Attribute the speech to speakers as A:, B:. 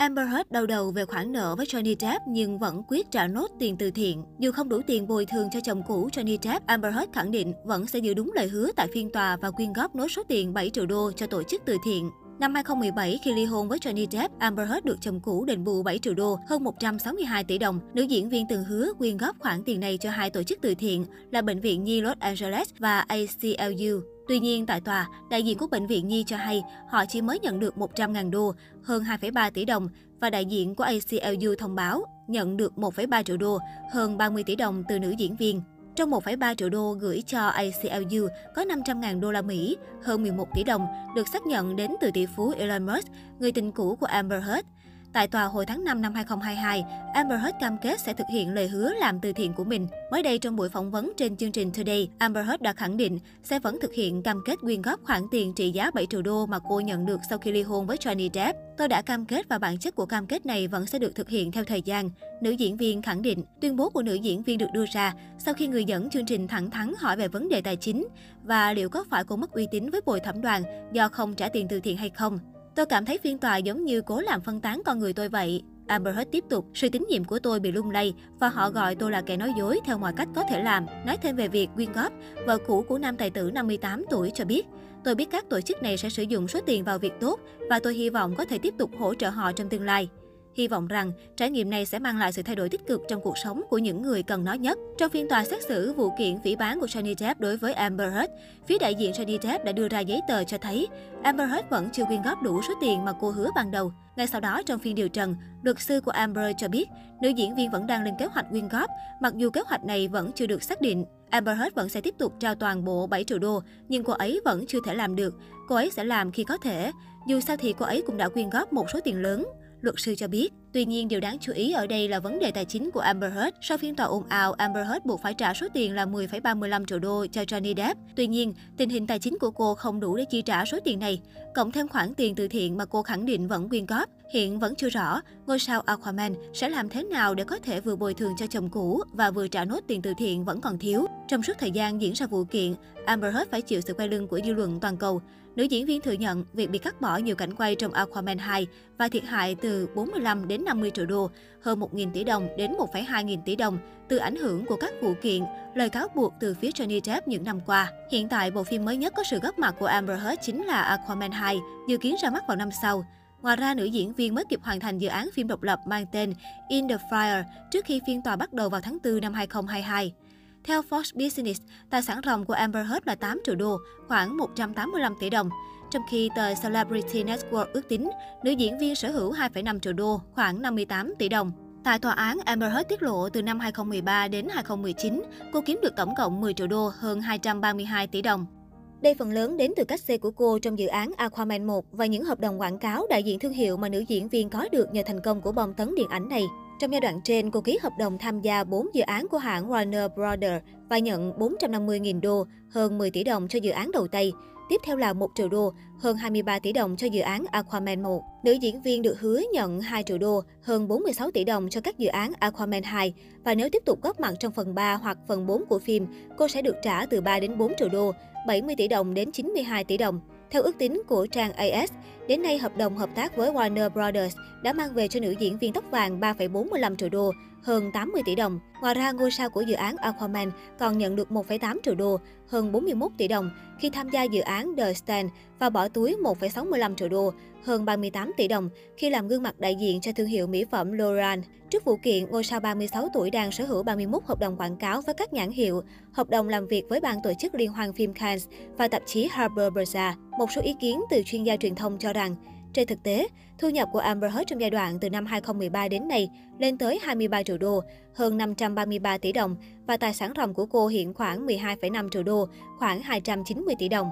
A: Amber Heard đau đầu về khoản nợ với Johnny Depp nhưng vẫn quyết trả nốt tiền từ thiện. Dù không đủ tiền bồi thường cho chồng cũ Johnny Depp, Amber Heard khẳng định vẫn sẽ giữ đúng lời hứa tại phiên tòa và quyên góp nốt số tiền 7 triệu đô cho tổ chức từ thiện. Năm 2017, khi ly hôn với Johnny Depp, Amber Heard được chồng cũ đền bù 7 triệu đô, hơn 162 tỷ đồng. Nữ diễn viên từng hứa quyên góp khoản tiền này cho hai tổ chức từ thiện là Bệnh viện Nhi Los Angeles và ACLU. Tuy nhiên, tại tòa, đại diện của Bệnh viện Nhi cho hay họ chỉ mới nhận được 100.000 đô, hơn 2,3 tỷ đồng, và đại diện của ACLU thông báo nhận được 1,3 triệu đô, hơn 30 tỷ đồng từ nữ diễn viên. Trong 1,3 triệu đô gửi cho ACLU có 500.000 đô la Mỹ, hơn 11 tỷ đồng, được xác nhận đến từ tỷ phú Elon Musk, người tình cũ của Amber Heard. Tại tòa hồi tháng 5 năm 2022, Amber Heard cam kết sẽ thực hiện lời hứa làm từ thiện của mình. Mới đây trong buổi phỏng vấn trên chương trình Today, Amber Heard đã khẳng định sẽ vẫn thực hiện cam kết quyên góp khoản tiền trị giá 7 triệu đô mà cô nhận được sau khi ly hôn với Johnny Depp. Tôi đã cam kết và bản chất của cam kết này vẫn sẽ được thực hiện theo thời gian. Nữ diễn viên khẳng định, tuyên bố của nữ diễn viên được đưa ra sau khi người dẫn chương trình thẳng thắn hỏi về vấn đề tài chính và liệu có phải cô mất uy tín với bồi thẩm đoàn do không trả tiền từ thiện hay không. Tôi cảm thấy phiên tòa giống như cố làm phân tán con người tôi vậy. Amber Heard tiếp tục, sự tín nhiệm của tôi bị lung lay và họ gọi tôi là kẻ nói dối theo mọi cách có thể làm. Nói thêm về việc quyên góp, vợ cũ của nam tài tử 58 tuổi cho biết, tôi biết các tổ chức này sẽ sử dụng số tiền vào việc tốt và tôi hy vọng có thể tiếp tục hỗ trợ họ trong tương lai. Hy vọng rằng trải nghiệm này sẽ mang lại sự thay đổi tích cực trong cuộc sống của những người cần nó nhất. Trong phiên tòa xét xử vụ kiện phỉ bán của Johnny Depp đối với Amber Heard, phía đại diện Johnny Depp đã đưa ra giấy tờ cho thấy Amber Heard vẫn chưa quyên góp đủ số tiền mà cô hứa ban đầu. Ngay sau đó trong phiên điều trần, luật sư của Amber cho biết nữ diễn viên vẫn đang lên kế hoạch quyên góp, mặc dù kế hoạch này vẫn chưa được xác định. Amber Heard vẫn sẽ tiếp tục trao toàn bộ 7 triệu đô, nhưng cô ấy vẫn chưa thể làm được. Cô ấy sẽ làm khi có thể. Dù sao thì cô ấy cũng đã quyên góp một số tiền lớn luật sư cho biết. Tuy nhiên, điều đáng chú ý ở đây là vấn đề tài chính của Amber Heard. Sau phiên tòa ồn ào, Amber Heard buộc phải trả số tiền là 10,35 triệu đô cho Johnny Depp. Tuy nhiên, tình hình tài chính của cô không đủ để chi trả số tiền này. Cộng thêm khoản tiền từ thiện mà cô khẳng định vẫn quyên góp, hiện vẫn chưa rõ ngôi sao Aquaman sẽ làm thế nào để có thể vừa bồi thường cho chồng cũ và vừa trả nốt tiền từ thiện vẫn còn thiếu. Trong suốt thời gian diễn ra vụ kiện, Amber Heard phải chịu sự quay lưng của dư luận toàn cầu. Nữ diễn viên thừa nhận việc bị cắt bỏ nhiều cảnh quay trong Aquaman 2 và thiệt hại từ 45 đến 50 triệu đô, hơn 1.000 tỷ đồng đến 1,2 nghìn tỷ đồng từ ảnh hưởng của các vụ kiện, lời cáo buộc từ phía Johnny Depp những năm qua. Hiện tại, bộ phim mới nhất có sự góp mặt của Amber Heard chính là Aquaman 2, dự kiến ra mắt vào năm sau. Ngoài ra, nữ diễn viên mới kịp hoàn thành dự án phim độc lập mang tên In the Fire trước khi phiên tòa bắt đầu vào tháng 4 năm 2022. Theo Fox Business, tài sản ròng của Amber Heard là 8 triệu đô, khoảng 185 tỷ đồng. Trong khi tờ Celebrity Network ước tính, nữ diễn viên sở hữu 2,5 triệu đô, khoảng 58 tỷ đồng. Tại tòa án, Amber Heard tiết lộ từ năm 2013 đến 2019, cô kiếm được tổng cộng 10 triệu đô, hơn 232 tỷ đồng. Đây phần lớn đến từ cách xê của cô trong dự án Aquaman 1 và những hợp đồng quảng cáo đại diện thương hiệu mà nữ diễn viên có được nhờ thành công của bom tấn điện ảnh này. Trong giai đoạn trên, cô ký hợp đồng tham gia 4 dự án của hãng Warner Brothers và nhận 450.000 đô, hơn 10 tỷ đồng cho dự án đầu tay. Tiếp theo là 1 triệu đô, hơn 23 tỷ đồng cho dự án Aquaman 1. Nữ diễn viên được hứa nhận 2 triệu đô, hơn 46 tỷ đồng cho các dự án Aquaman 2. Và nếu tiếp tục góp mặt trong phần 3 hoặc phần 4 của phim, cô sẽ được trả từ 3 đến 4 triệu đô, 70 tỷ đồng đến 92 tỷ đồng. Theo ước tính của trang AS, đến nay hợp đồng hợp tác với Warner Brothers đã mang về cho nữ diễn viên tóc vàng 3,45 triệu đô, hơn 80 tỷ đồng. Ngoài ra, ngôi sao của dự án Aquaman còn nhận được 1,8 triệu đô, hơn 41 tỷ đồng khi tham gia dự án The Stand và bỏ túi 1,65 triệu đô, hơn 38 tỷ đồng khi làm gương mặt đại diện cho thương hiệu mỹ phẩm L'Oreal. Trước vụ kiện, ngôi sao 36 tuổi đang sở hữu 31 hợp đồng quảng cáo với các nhãn hiệu, hợp đồng làm việc với ban tổ chức liên hoan phim Cannes và tạp chí Harper Bazaar. Một số ý kiến từ chuyên gia truyền thông cho rằng rằng, trên thực tế, thu nhập của Amber Heard trong giai đoạn từ năm 2013 đến nay lên tới 23 triệu đô, hơn 533 tỷ đồng và tài sản ròng của cô hiện khoảng 12,5 triệu đô, khoảng 290 tỷ đồng.